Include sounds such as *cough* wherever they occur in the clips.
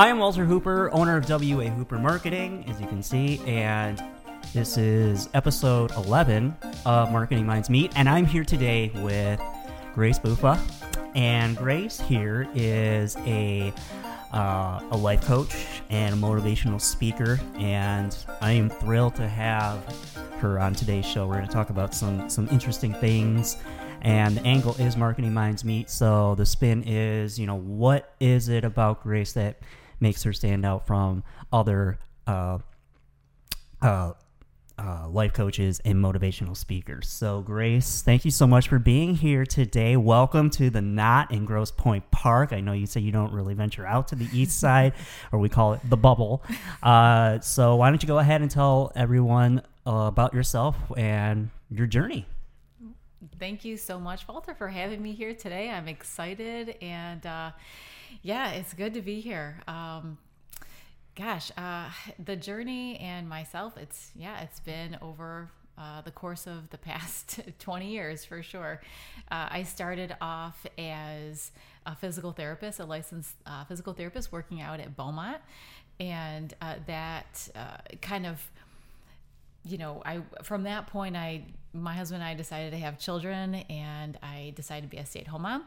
I am Walter Hooper, owner of WA Hooper Marketing, as you can see, and this is episode 11 of Marketing Minds Meet, and I'm here today with Grace Bufa. And Grace here is a uh, a life coach and a motivational speaker, and I am thrilled to have her on today's show. We're going to talk about some some interesting things, and the angle is marketing minds meet. So the spin is, you know, what is it about Grace that makes her stand out from other uh, uh, uh, life coaches and motivational speakers. So, Grace, thank you so much for being here today. Welcome to the Knot in Grosse Pointe Park. I know you say you don't really venture out to the east *laughs* side, or we call it the bubble. Uh, so, why don't you go ahead and tell everyone uh, about yourself and your journey? Thank you so much, Walter, for having me here today. I'm excited and uh, yeah, it's good to be here. Um, gosh, uh, the journey and myself, it's, yeah, it's been over uh, the course of the past *laughs* 20 years for sure. Uh, I started off as a physical therapist, a licensed uh, physical therapist working out at Beaumont. And uh, that uh, kind of, you know, I from that point, I my husband and I decided to have children, and I decided to be a stay at home mom.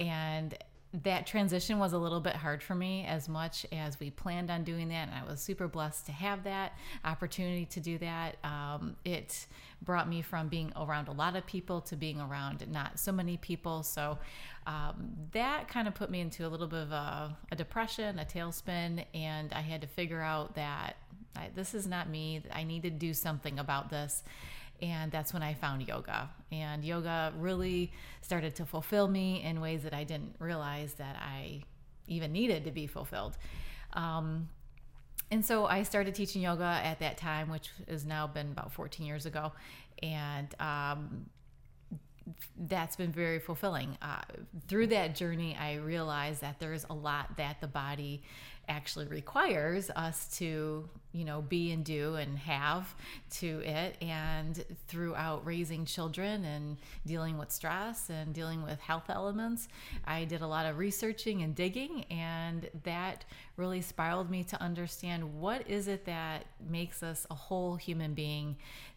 And that transition was a little bit hard for me as much as we planned on doing that and i was super blessed to have that opportunity to do that. Um, it brought me from being around a lot of people to being around not so many people. So um, that kind of put me into a little bit of a, a depression a tailspin and i had to figure out that I, this is not me. I need to do something about this and that's when I found yoga. And yoga really started to fulfill me in ways that I didn't realize that I even needed to be fulfilled. Um, and so I started teaching yoga at that time, which has now been about 14 years ago. And um, that's been very fulfilling. Uh, through that journey, I realized that there's a lot that the body actually requires us to you know be and do and have to it and throughout raising children and dealing with stress and dealing with health elements i did a lot of researching and digging and that really spiraled me to understand what is it that makes us a whole human being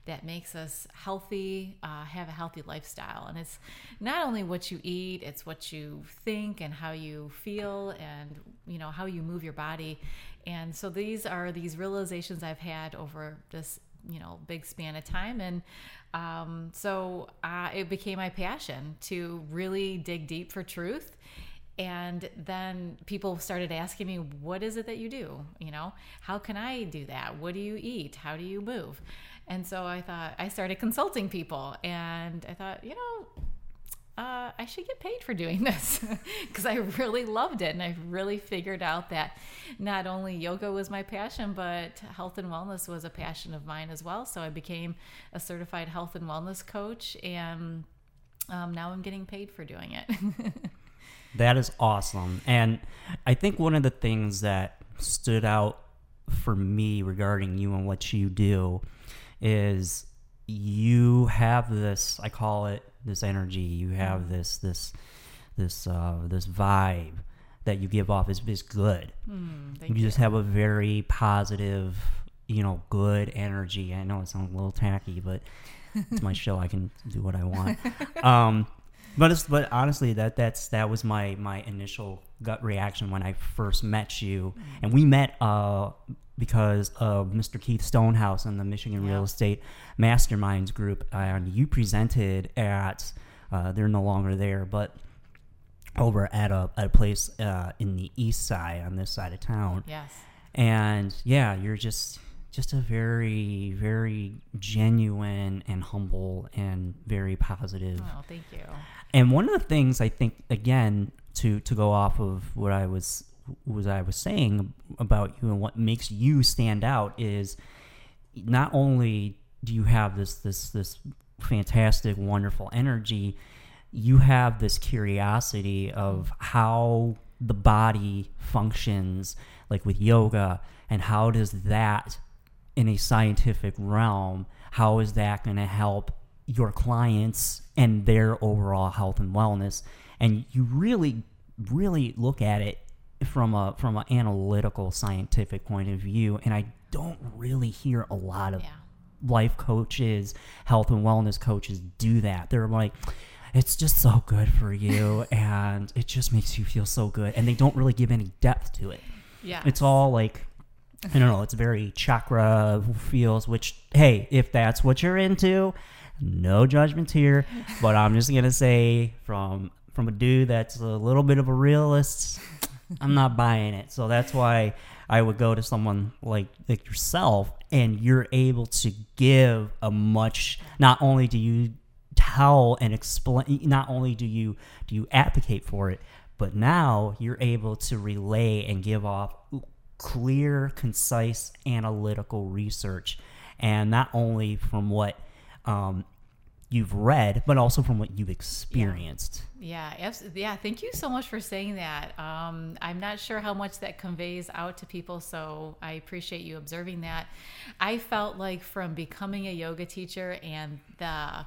that makes us healthy, uh, have a healthy lifestyle. And it's not only what you eat, it's what you think and how you feel and, you know, how you move your body. And so these are these realizations I've had over this, you know, big span of time. And um, so uh, it became my passion to really dig deep for truth. And then people started asking me what is it that you do? You know how can i do that? What do you eat? How do you move? And so I thought, I started consulting people. And I thought, you know, uh, I should get paid for doing *laughs* this because I really loved it. And I really figured out that not only yoga was my passion, but health and wellness was a passion of mine as well. So I became a certified health and wellness coach. And um, now I'm getting paid for doing it. *laughs* that is awesome. And I think one of the things that stood out for me regarding you and what you do is you have this I call it this energy, you have mm. this this this uh, this vibe that you give off is, is good. Mm, you, you just have a very positive, you know, good energy. I know it sounds a little tacky, but it's my *laughs* show. I can do what I want. Um, but it's, but honestly, that that's that was my my initial gut reaction when I first met you, mm. and we met uh, because of Mr. Keith Stonehouse and the Michigan yeah. Real Estate Masterminds group. And you presented at, uh, they're no longer there, but over at a, at a place uh, in the east side on this side of town. Yes. And yeah, you're just just a very very genuine and humble and very positive. Oh, thank you. And one of the things I think again to to go off of what I was was I was saying about you and what makes you stand out is not only do you have this this this fantastic wonderful energy you have this curiosity of how the body functions like with yoga and how does that in a scientific realm how is that going to help your clients and their overall health and wellness? And you really really look at it from a from an analytical scientific point of view and i don't really hear a lot of Yeah. life coaches health and wellness coaches do that they're like it's just so good for you *laughs* and it just makes you feel so good and they don't really give any depth to it Yeah. it's all like I don't know. It's very chakra feels. Which hey, if that's what you're into, no judgment here. But I'm just gonna say from from a dude that's a little bit of a realist, I'm not buying it. So that's why I would go to someone like like yourself, and you're able to give a much. Not only do you tell and explain, not only do you do you advocate for it, but now you're able to relay and give off clear, concise, analytical research, and not only from what um, you've read, but also from what you've experienced. Yeah, absolutely. Yeah, thank you so much for saying that. Um, I'm not sure how much that conveys out to people, so I appreciate you observing that. I felt like from becoming a yoga teacher and the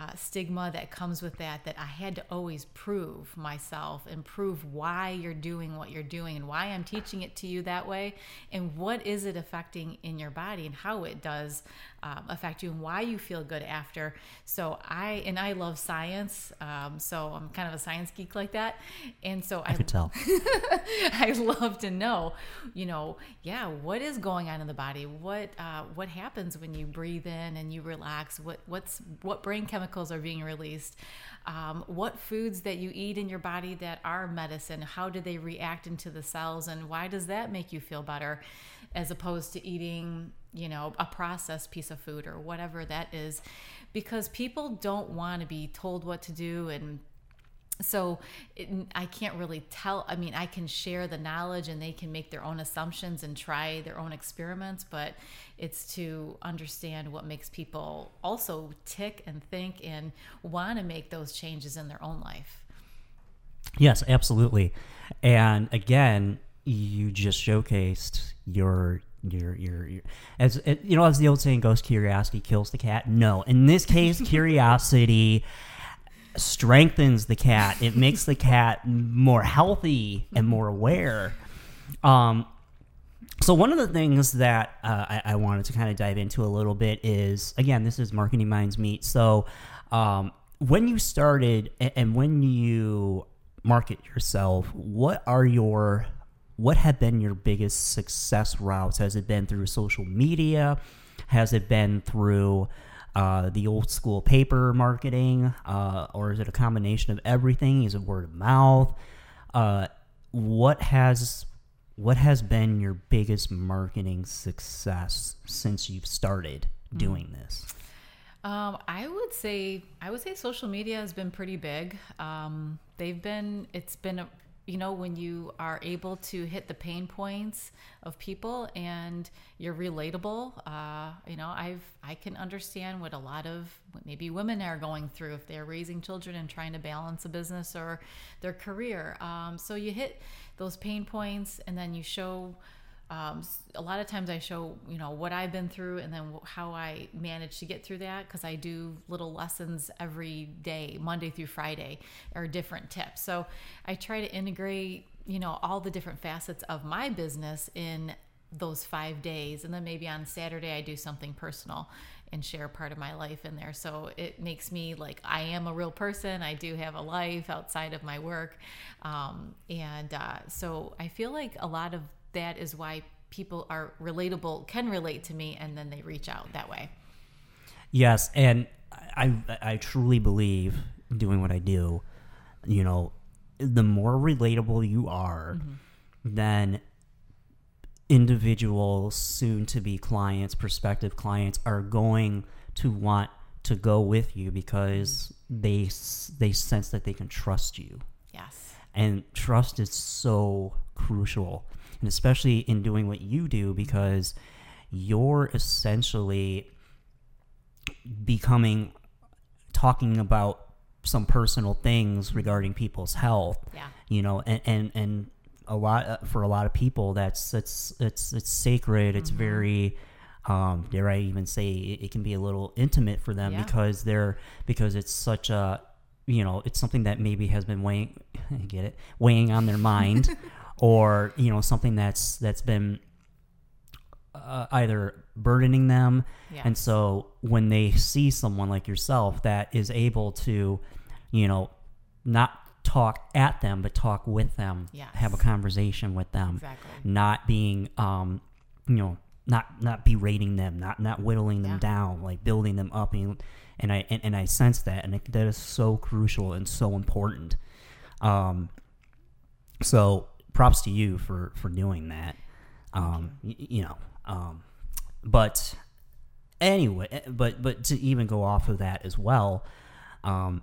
uh, stigma that comes with that, that I had to always prove myself and prove why you're doing what you're doing and why I'm teaching it to you that way and what is it affecting in your body and how it does um, affect you and why you feel good after. So I and I love science, um, so I'm kind of a science geek like that, and so I could tell. *laughs* I love to know, you know, yeah, what is going on in the body? What uh, what happens when you breathe in and you relax? What what's what brain chemicals are being released? Um, what foods that you eat in your body that are medicine? How do they react into the cells, and why does that make you feel better, as opposed to eating, you know, a processed piece of food or whatever that is? Because people don't want to be told what to do and so it, I can't really tell. I mean, I can share the knowledge and they can make their own assumptions and try their own experiments, but it's to understand what makes people also tick and think and want to make those changes in their own life. Yes, absolutely. And again, you just showcased your your your, your as uh, you know as the old saying goes curiosity kills the cat. No in this case *laughs* curiosity strengthens the cat. It makes the cat more healthy and more aware. Um so one of the things that uh, I, I wanted to kind of dive into a little bit is again this is marketing minds meet. So um, when you started a- and when you market yourself what are your what have been your biggest success routes? Has it been through social media? Has it been through uh, the old school paper marketing? Uh, or is it a combination of everything? Is it word of mouth? Uh, what has what has been your biggest marketing success since you've started doing this? Um, I would say I would say social media has been pretty big. Um, they've been it's been a, you know when you are able to hit the pain points of people and you're relatable. Uh, you know I've I can understand what a lot of maybe women are going through if they're raising children and trying to balance a business or their career. Um, so you hit those pain points and then you show um, a lot of times I show you know what I've been through and then how I managed to get through that because I do little lessons every day, Monday through Friday, or different tips. So I try to integrate you know all the different facets of my business in those five days, and then maybe on Saturday I do something personal and share part of my life in there. So it makes me like I am a real person. I do have a life outside of my work, um, and uh, so I feel like a lot of that is why people are relatable, can relate to me, and then they reach out that way. Yes, and I I truly believe doing what I do, you know, the more relatable you are, mm-hmm. then individuals, soon to be clients, prospective clients are going to want to go with you because mm-hmm. they they sense that they can trust you. Yes. And trust is so crucial, and especially in doing what you do because you're essentially becoming talking about some personal things regarding people's health. Yeah. You know, and and, and a lot uh, for a lot of people that's it's it's it's sacred. It's very um, dare I even say it, it can be a little intimate for them Yeah. because they're because it's such a you know it's something that maybe has been weighing *laughs* I get it weighing on their mind *laughs* or you know something that's that's been uh, either burdening them Yes. and so when they see someone like yourself that is able to you know not talk at them but talk with them Yes. have a conversation with them Exactly. not being um you know not not berating them not not whittling them Yeah. down like building them up and and i and, and i sense that and I think that is so crucial and so important um so props to you for for doing that. Um y- you know um but anyway eh, but but to even go off of that as well um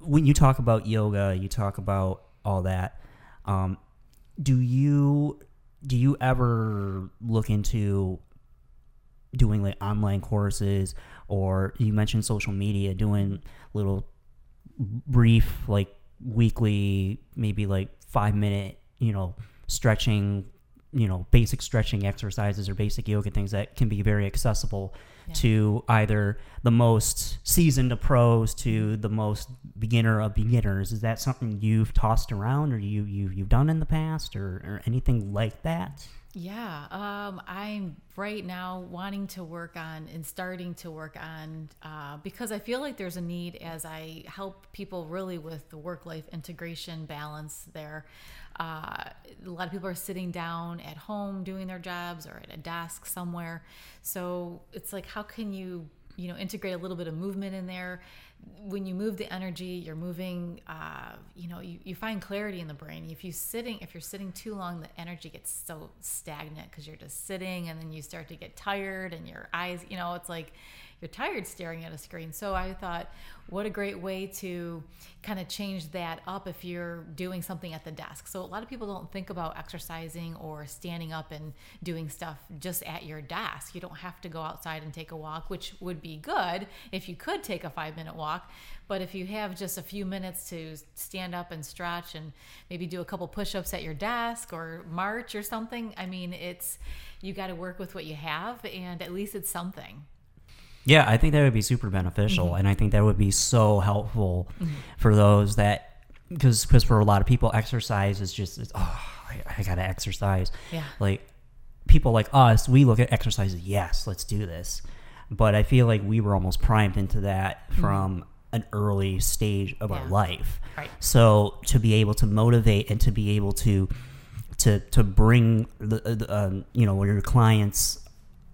when you talk about yoga you talk about all that um do you do you ever look into doing like online courses or you mentioned social media doing little brief like weekly maybe like five minute you know stretching you know basic stretching exercises or basic yoga things that can be very accessible Yeah. to either the most seasoned of pros to mm-hmm. the most beginner of beginners. Is that something you've tossed around or you, you you've done in the past or, or anything like that Yeah, um, I'm right now wanting to work on and starting to work on uh, because I feel like there's a need as I help people really with the work life integration balance there. Uh, a lot of people are sitting down at home doing their jobs or at a desk somewhere. So it's like, how can you, you know, integrate a little bit of movement in there? When you move the energy, you're moving, uh, you know, you, you find clarity in the brain. If you sitting, if you're sitting too long, the energy gets so stagnant because you're just sitting and then you start to get tired and your eyes, you know, it's like you're tired staring at a screen. So I thought, what a great way to kind of change that up if you're doing something at the desk. So a lot of people don't think about exercising or standing up and doing stuff just at your desk. You don't have to go outside and take a walk, which would be good if you could take a five minute walk. But if you have just a few minutes to stand up and stretch and maybe do a couple push ups at your desk or march or something, I mean, it's you got to work with what you have, and at least it's something. Yeah, I think that would be super beneficial, mm-hmm. and I think that would be so helpful mm-hmm. for those that because because for a lot of people, exercise is just it's, oh I, I gotta exercise. Yeah. Like people like us, we look at exercise as yes, let's do this, but I feel like we were almost primed into that mm-hmm. from an early stage of our life. Right. So to be able to motivate and to be able to to to bring the, the um, you know your clients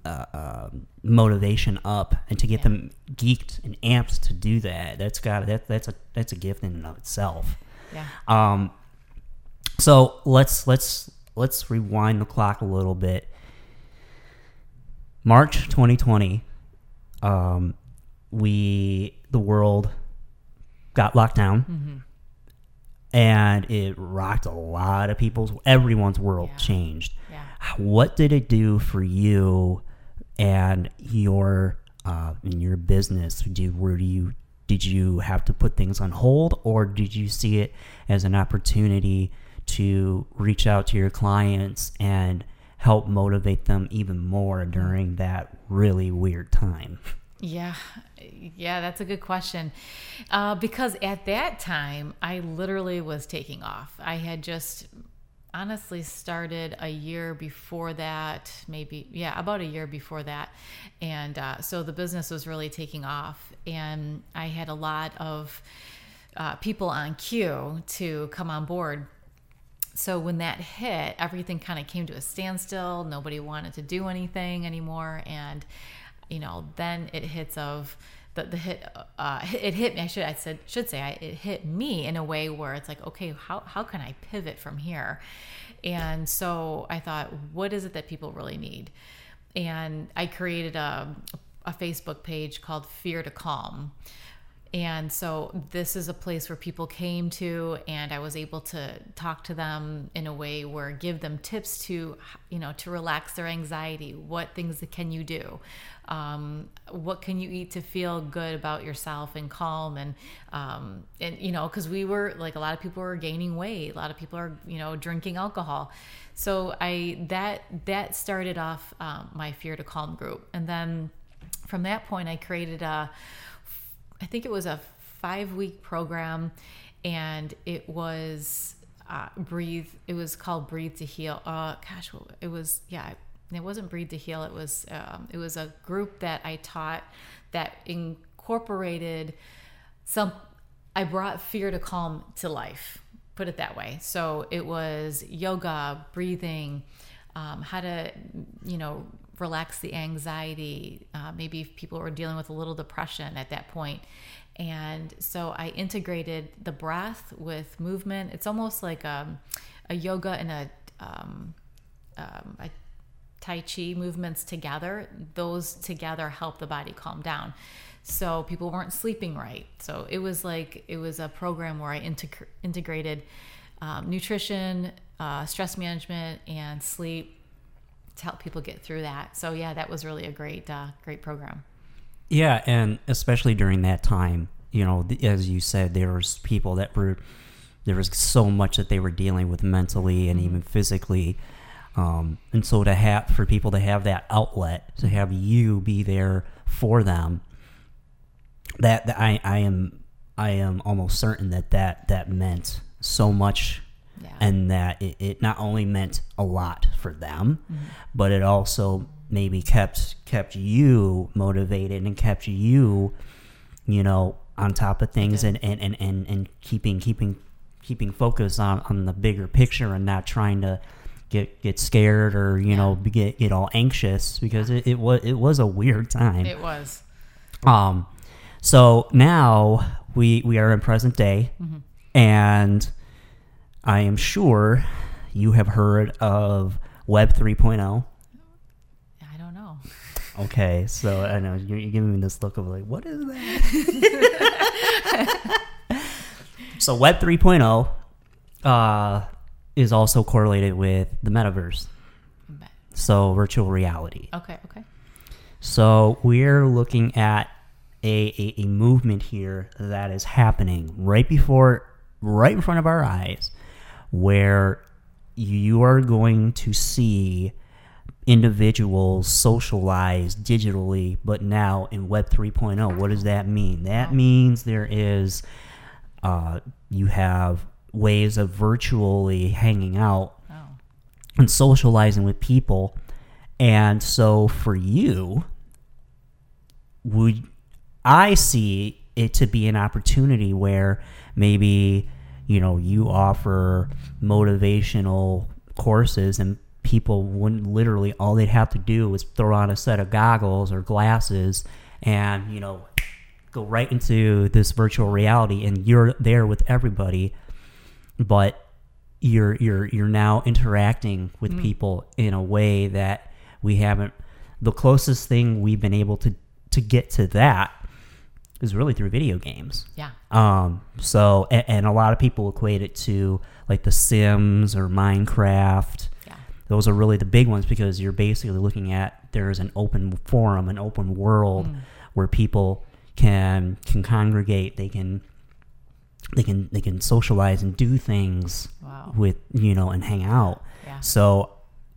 uh, um, motivation up and to get Yeah. them geeked and amped to do that that's got that that's a that's a gift in and of itself Yeah. um so let's let's let's rewind the clock a little bit march 2020 um we the world got locked down and it rocked a lot of people's everyone's world Yeah. changed Yeah. what did it do for you and your uh, in your business? Did where do you did you have to put things on hold, or did you see it as an opportunity to reach out to your clients and help motivate them even more during that really weird time? Yeah, yeah, that's a good question. Uh, because at that time, I literally was taking off. I had just honestly started a year before that, maybe, yeah, about a year before that. And uh, so the business was really taking off. And I had a lot of uh, people on queue to come on board so when that hit everything kind of came to a standstill nobody wanted to do anything anymore and you know then it hits of the, the hit uh, it hit me i should i said should say I, it hit me in a way where it's like okay how, how can i pivot from here? And so i thought what is it that people really need? And i created a, a facebook page called fear to calm and so this is a place where people came to, and I was able to talk to them in a way where give them tips to, you know, to relax their anxiety. What things can you do? Um, what can you eat to feel good about yourself and calm? And um, and you know, because we were like a lot of people were gaining weight, a lot of people are you know drinking alcohol. So I that that started off um, my fear to calm group, and then from that point, I created a I think it was a five week program, and it was uh, breathe. It was called Breathe to Heal. Uh, gosh, it was yeah. It wasn't Breathe to Heal. It was um, it was a group that I taught that incorporated some. I brought fear to calm to life. Put it that way. So it was yoga, breathing, um, how to you know relax the anxiety. Uh, maybe if people were dealing with a little depression at that point. And so I integrated the breath with movement. It's almost like a, a yoga and a, um, um, a Tai Chi movements together. Those together help the body calm down. So people weren't sleeping right. So it was like, it was a program where I integ- integrated um, nutrition, uh, stress management, and sleep to help people get through that. So yeah, that was really a great, uh, great program. Yeah, and especially during that time, you know, as you said, there was people that were there was so much that they were dealing with mentally and mm-hmm. even physically. Um, and so to have for people to have that outlet, to have you be there for them, that, that I, I am I am almost certain that that that meant so much yeah. and that it, it, not only meant a lot for them, mm-hmm. but it also maybe kept kept you motivated and kept you, you know, on top of things and, and, and, and, and keeping keeping keeping focus on, on the bigger picture and not trying to get get scared or you yeah. know get get all anxious because it, it was it was a weird time. It was. Um, so now we we are in present day, mm-hmm. and I am sure you have heard of Web 3.0. I don't know. Okay, so I know you're, you're giving me this look of like, what is that? *laughs* so Web 3.0 uh, is also correlated with the metaverse. So virtual reality. Okay, okay. So we're looking at a, a, a movement here that is happening right before, right in front of our eyes where you are going to see individuals socialize digitally, but now in Web 3.0. What does that mean? That means there is, uh, you have ways of virtually hanging out oh. and socializing with people. And so for you, would I see it to be an opportunity where maybe you know you offer motivational courses and people wouldn't literally all they'd have to do was throw on a set of goggles or glasses and you know go right into this virtual reality and you're there with everybody but you're you're you're now interacting with mm. people in a way that we haven't the closest thing we've been able to to get to that is really through video games. Yeah. Um. So, and, and, a lot of people equate it to like The Sims or Minecraft. Yeah. Those are really the big ones because you're basically looking at there's an open forum, an open world mm. where people can can congregate. They can they can they can socialize and do things wow. with you know and hang out. Yeah. So,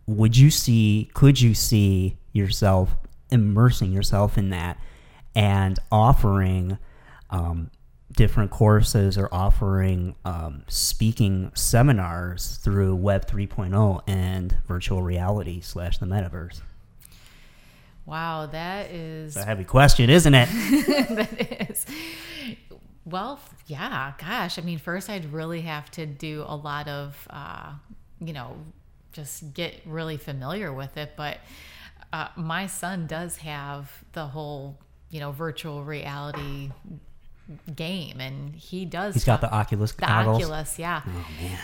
would you see? Could you see yourself immersing yourself in that? And offering um, different courses or offering um, speaking seminars through Web 3.0 and virtual reality slash the metaverse. Wow, that is a heavy question, isn't it? *laughs* that is. Well, yeah, gosh. I mean, first, I'd really have to do a lot of, uh, you know, just get really familiar with it. But uh, my son does have the whole you know virtual reality game and he does he's talk, got the oculus the goggles. oculus yeah oh man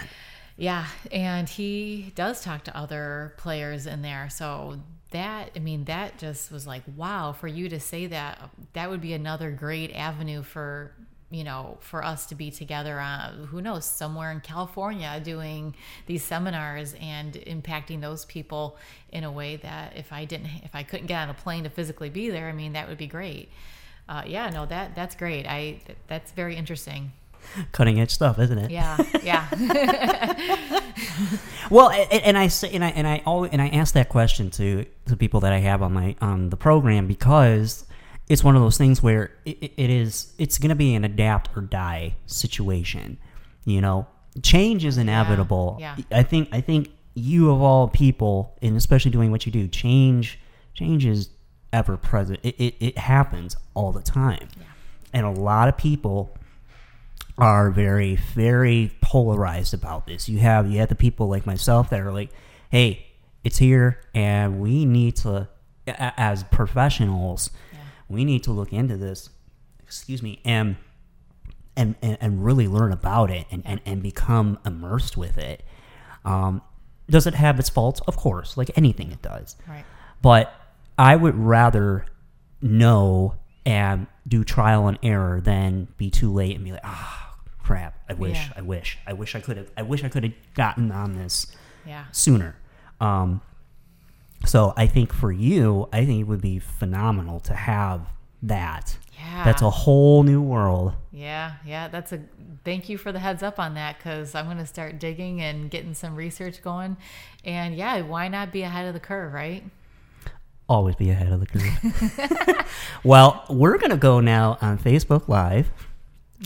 yeah and he does talk to other players in there so that i mean that just was like wow for you to say that that would be another great avenue for you know, for us to be together, uh, who knows, somewhere in California doing these seminars and impacting those people in a way that if I didn't, if I couldn't get on a plane to physically be there, I mean, that would be great. Uh, yeah, no, that that's great. I that's very interesting. Cutting edge stuff, isn't it? Yeah, yeah. *laughs* well, and, and, I say, and I and I always, and I ask that question to to people that I have on my on the program because it's one of those things where it, it is it's going to be an adapt or die situation you know change is inevitable. yeah. I think I think you of all people, and especially doing what you do, change change is ever present. It it, it happens all the time, and a lot of people are very very polarized about this. You have you have the people like myself that are like, hey, it's here, and we need to, as professionals, Yeah. We need to look into this. Excuse me, and and, and, and really learn about it and, and, and become immersed with it. Um, does it have its faults? Of course, like anything it does. Right. But I would rather know and do trial and error than be too late and be like, ah, crap. I wish, Yeah. I wish, I wish I could have, I wish I could have gotten on this Yeah. sooner. Um, so I think for you, I think it would be phenomenal to have that. Yeah. That's a whole new world. Yeah, yeah, that's a thank you for the heads up on that because I'm going to start digging and getting some research going. And yeah, why not be ahead of the curve, right? always be ahead of the curve. *laughs* *laughs* well, we're going to go now on Facebook Live.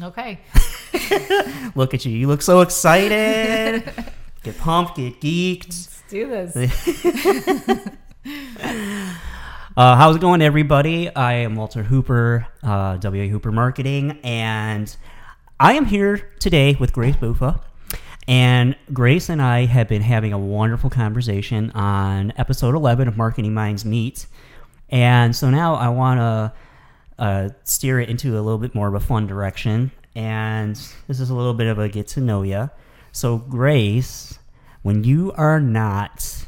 Okay. *laughs* Look at you. You look so excited. get pumped, get geeked. Do this. *laughs* Uh, how's it going, everybody? I am Walter Hooper, uh, WA Hooper Marketing, and I am here today with Grace Bufa. And Grace and I have been having a wonderful conversation on episode 11 of Marketing Minds Meet. And so now I want to uh, steer it into a little bit more of a fun direction. And this is a little bit of a get to know you. So, Grace, when you are not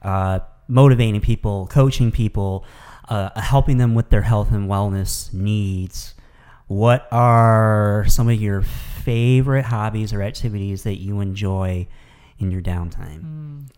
uh, motivating people, coaching people, uh, helping them with their health and wellness needs. What are some of your favorite hobbies or activities that you enjoy in your downtime?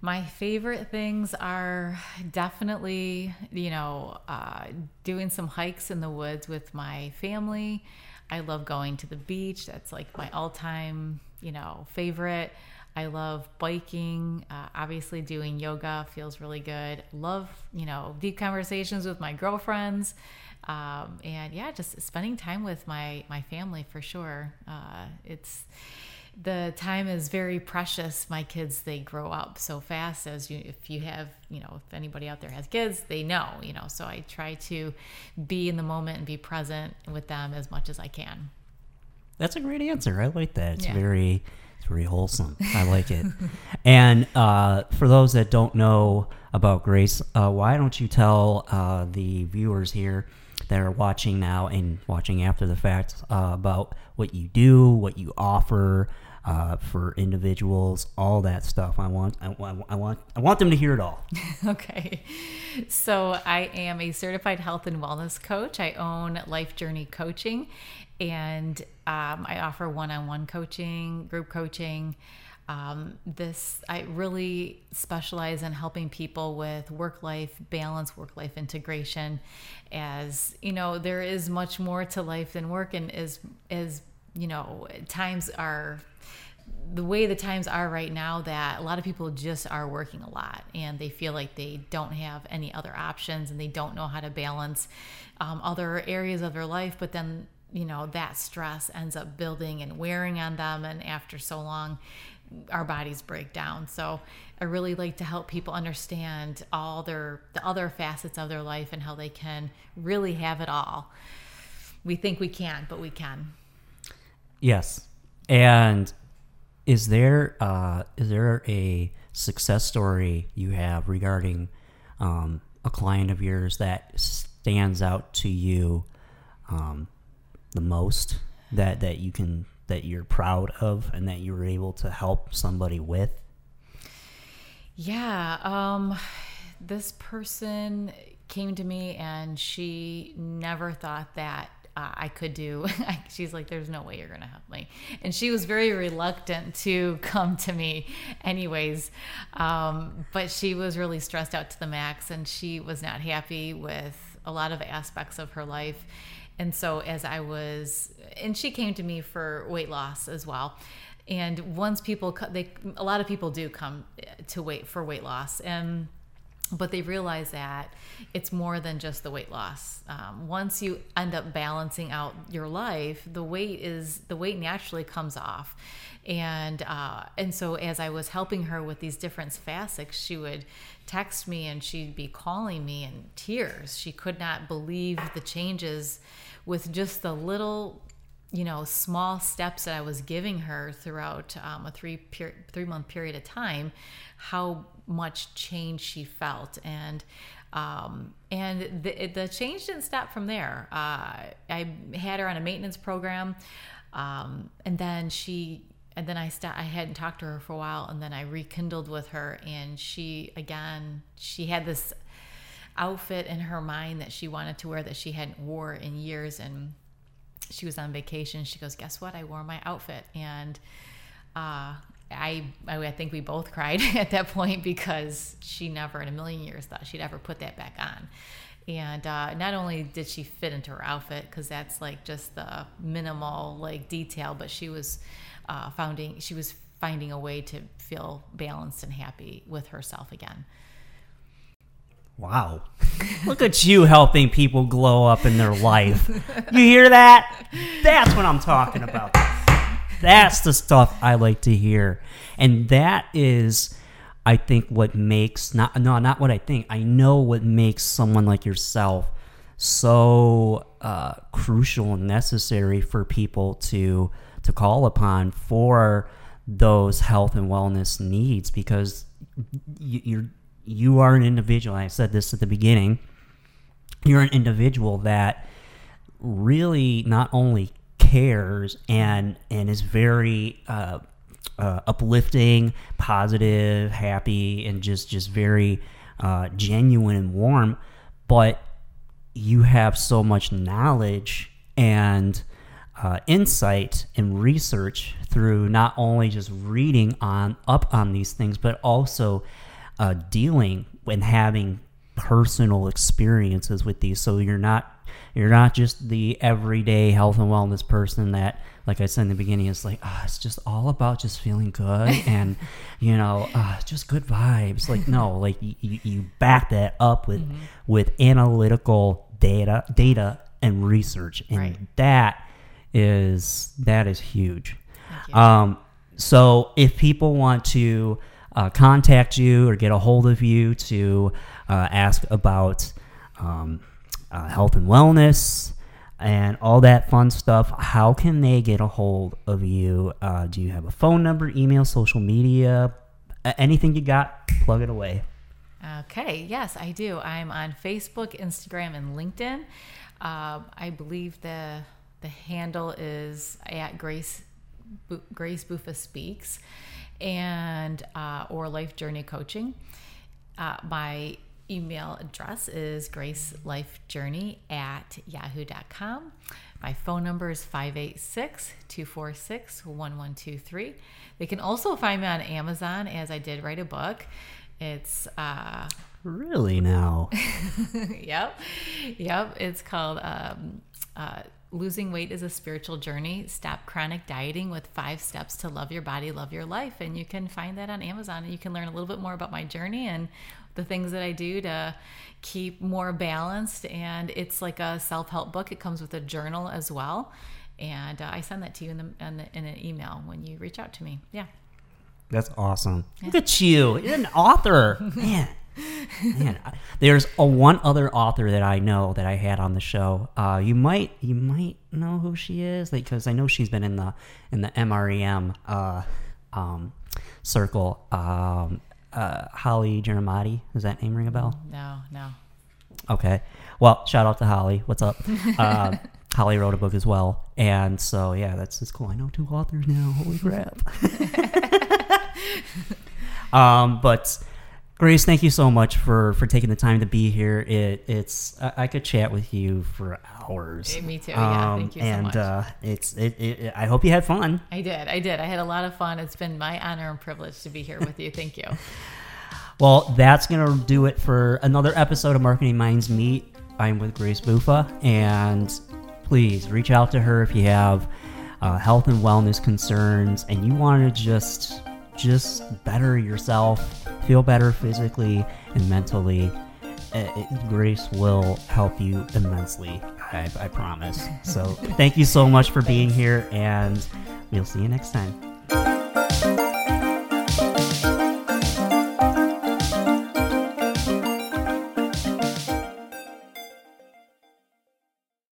My favorite things are definitely, you know, uh, doing some hikes in the woods with my family. I love going to the beach. That's like my all time, you know, favorite. I love biking. Uh, obviously, doing yoga feels really good. Love, you know, deep conversations with my girlfriends. Um, and yeah, just spending time with my, my family for sure. Uh, it's, the time is very precious my kids they grow up so fast as you if you have you know if anybody out there has kids they know you know so i try to be in the moment and be present with them as much as i can That's a great answer. I like that. It's Yeah. very it's very wholesome. I like it. and uh, for those that don't know about Grace, uh, why don't you tell uh, the viewers here that are watching now and watching after the fact uh, about what you do, what you offer uh, for individuals, all that stuff. I want I, I want I want them to hear it all. *laughs* okay. So I am a certified health and wellness coach. I own Life Journey Coaching, and um, I offer one-on-one coaching, group coaching. Um, this I really specialize in helping people with work-life balance, work-life integration. As you know, there is much more to life than work, and as as you know, times are the way the times are right now that a lot of people just are working a lot and they feel like they don't have any other options and they don't know how to balance um, other areas of their life but then you know that stress ends up building and wearing on them and after so long our bodies break down. So i really like to help people understand all their the other facets of their life and how they can really have it all. We think we can but we can. Yes. And is there uh, is there a success story you have regarding um, a client of yours that stands out to you um, the most that that you can that you're proud of and that you were able to help somebody with? Yeah, um, this person came to me and she never thought that uh, I could do. *laughs* She's like, "There's no way you're gonna help me," and she was very reluctant to *laughs* come to me, anyways. Um, but she was really stressed out to the max, and she was not happy with a lot of aspects of her life. And so, as I was, and she came to me for weight loss as well. And once people, they, a lot of people do come to wait for weight loss, and but they realize that it's more than just the weight loss. Um, once you end up balancing out your life, the weight is the weight naturally comes off, and uh, and so as I was helping her with these different facets, she would text me and she'd be calling me in tears. She could not believe the changes with just the little you know small steps that I was giving her throughout um, a three per- three month period of time, how much change she felt and um, and the, the change didn't stop from there. Uh, I had her on a maintenance program, um, and then she and then I st- I hadn't talked to her for a while, and then I rekindled with her, and she again she had this outfit in her mind that she wanted to wear that she hadn't wore in years, and she was on vacation. She goes, "Guess what? I wore my outfit," and uh, I I think we both cried *laughs* at that point because she never in a million years thought she'd ever put that back on. And uh, not only did she fit into her outfit because that's like just the minimal like detail, but she was uh, finding she was finding a way to feel balanced and happy with herself again. Wow. Look at you helping people glow up in their life. You hear that? That's what I'm talking about. That's the stuff I like to hear. And that is I think what makes not no not what I think. I know what makes someone like yourself so uh, crucial and necessary for people to to call upon for those health and wellness needs because you, you're you are an individual. I said this at the beginning. You're an individual that really not only cares and and is very uh, uh, uplifting, positive, happy, and just just very uh, genuine and warm, but you have so much knowledge and uh, insight and research through not only just reading on up on these things, but also uh, dealing and having personal experiences with these. So you're not you're not just the everyday health and wellness person that, like I said in the beginning, is like, oh, it's just all about just feeling good *laughs* and, you know, uh, just good vibes. Like, no, like you, you back that up with mm-hmm. with analytical data, data and research, and right. that is that is huge. Um, so if people want to uh, contact you or get a hold of you to uh, ask about um, uh, health and wellness and all that fun stuff, how can they get a hold of you? Uh, do you have a phone number, email, social media, anything you got? Plug it away. Okay, yes, I do. I'm on Facebook, Instagram, and LinkedIn. Uh, I believe the the handle is at Grace Grace Bufa Speaks and uh, or Life Journey Coaching. Uh, my email address is gracelifejourney at yahoo.com. My phone number is 586 246 1123. They can also find me on Amazon as I did write a book. It's uh, really now. *laughs* yep. Yep. It's called um, uh, Losing weight is a spiritual journey. Stop chronic dieting with five steps to love your body, love your life. And you can find that on Amazon. And you can learn a little bit more about my journey and the things that I do to keep more balanced. And it's like a self help book, it comes with a journal as well. And uh, I send that to you in, the, in, the, in, an email when you reach out to me. Yeah. That's awesome. Yeah. Look at you. You're an author. Man. Man, there's a one other author that I know that I had on the show. Uh, you might you might know who she is because I know she's been in the in the MREM uh, um, circle. Um, uh, Holly Gianamatti, does that name ring a bell? No, no. Okay. Well, shout out to Holly. What's up? Uh, *laughs* Holly wrote a book as well, and so yeah, that's just cool. I know two authors now. Holy crap! *laughs* um, but Grace, thank you so much for for taking the time to be here. It it's I, I could chat with you for hours. Me too. Yeah, thank you um, and, so much. uh, it's it, it, I hope you had fun. I did. I did. I had a lot of fun. It's been my honor and privilege to be here with you. Thank you. *laughs* well, that's gonna do it for another episode of Marketing Minds Meet. I'm with Grace Bufa, and please reach out to her if you have uh, health and wellness concerns and you want to just just better yourself feel better physically and mentally, it, Grace will help you immensely. I, I promise. So thank you so much for being here, and we'll see you next time.